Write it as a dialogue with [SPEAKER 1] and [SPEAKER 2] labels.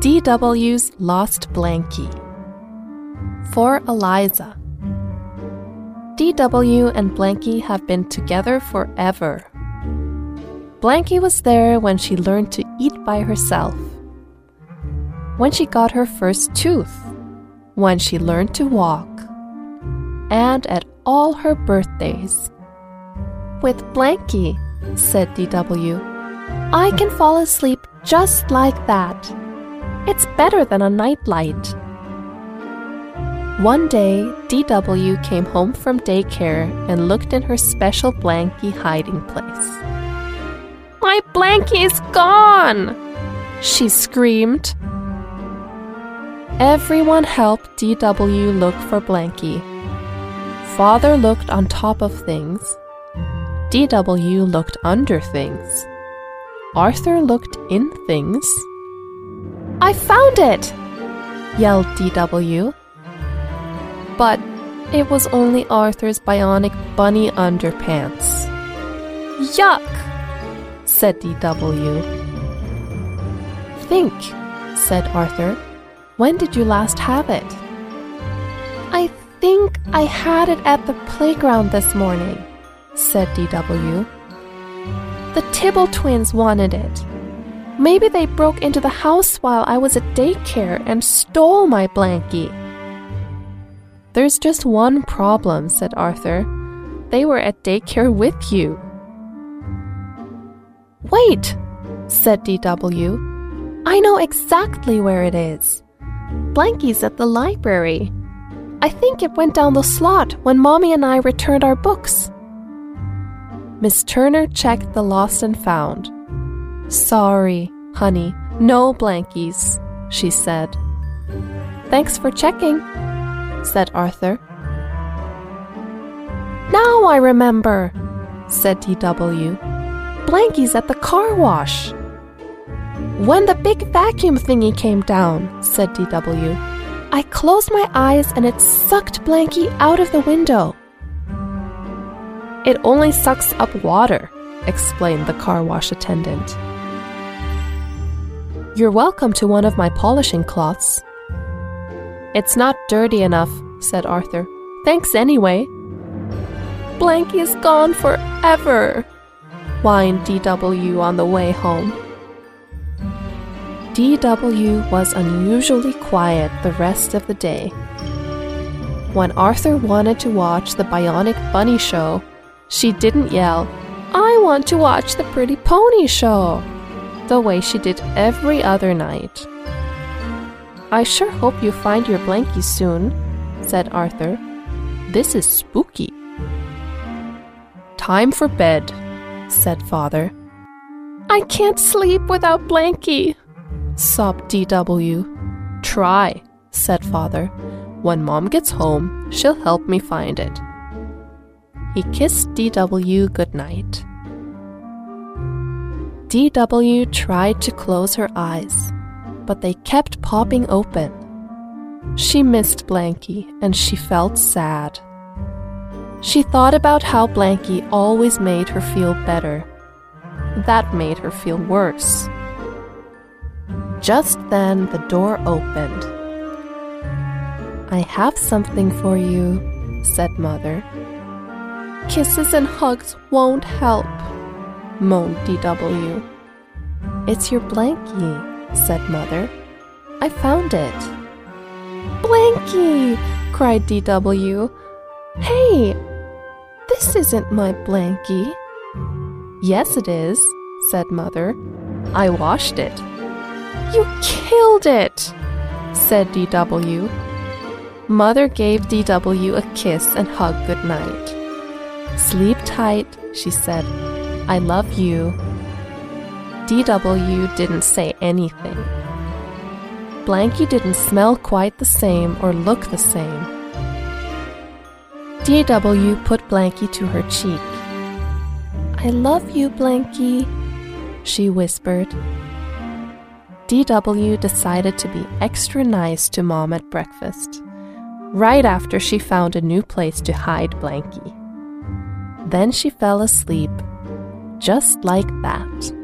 [SPEAKER 1] DW's Lost Blankie. For Eliza. DW and Blankie have been together forever. Blankie was there when she learned to eat by herself, when she got her first tooth, when she learned to walk, and at all her birthdays. With Blankie, said DW, I can fall asleep just like that. It's better than a nightlight. One day, DW came home from daycare and looked in her special blankie hiding place. My blankie is gone! She screamed. Everyone helped DW look for Blankie. Father looked on top of things. DW looked under things. Arthur looked in things. I found it! yelled DW. But it was only Arthur's bionic bunny underpants. Yuck! said DW. Think, said Arthur. When did you last have it? I think I had it at the playground this morning, said DW. The Tibble twins wanted it. Maybe they broke into the house while I was at daycare and stole my blankie. There's just one problem, said Arthur. They were at daycare with you. Wait, said DW. I know exactly where it is. Blankie's at the library. I think it went down the slot when Mommy and I returned our books. Miss Turner checked the lost and found. Sorry, honey, no blankies, she said. Thanks for checking, said Arthur. Now I remember, said DW. Blankie's at the car wash. When the big vacuum thingy came down, said DW, I closed my eyes and it sucked Blankie out of the window. It only sucks up water, explained the car wash attendant. You're welcome to one of my polishing cloths. It's not dirty enough, said Arthur. Thanks anyway. Blankie is gone forever, whined DW on the way home. DW was unusually quiet the rest of the day. When Arthur wanted to watch the Bionic Bunny show, she didn't yell, I want to watch the Pretty Pony show, the way she did every other night. I sure hope you find your blankie soon, said Arthur. This is spooky. Time for bed, said Father. I can't sleep without blankie, sobbed DW. Try, said Father. When Mom gets home, she'll help me find it. He kissed DW goodnight. DW tried to close her eyes, but they kept popping open. She missed Blankie and she felt sad. She thought about how Blankie always made her feel better. That made her feel worse. Just then the door opened. I have something for you, said Mother. Kisses and hugs won't help, moaned DW. It's your blankie, said Mother. I found it. Blankie! cried DW. Hey, this isn't my blankie. Yes, it is, said Mother. I washed it. You killed it, said DW. Mother gave DW a kiss and hug goodnight. Sleep tight, she said. I love you. DW didn't say anything. Blankie didn't smell quite the same or look the same. DW put Blankie to her cheek. I love you, Blankie, she whispered. DW decided to be extra nice to Mom at breakfast, right after she found a new place to hide Blankie. Then she fell asleep, just like that.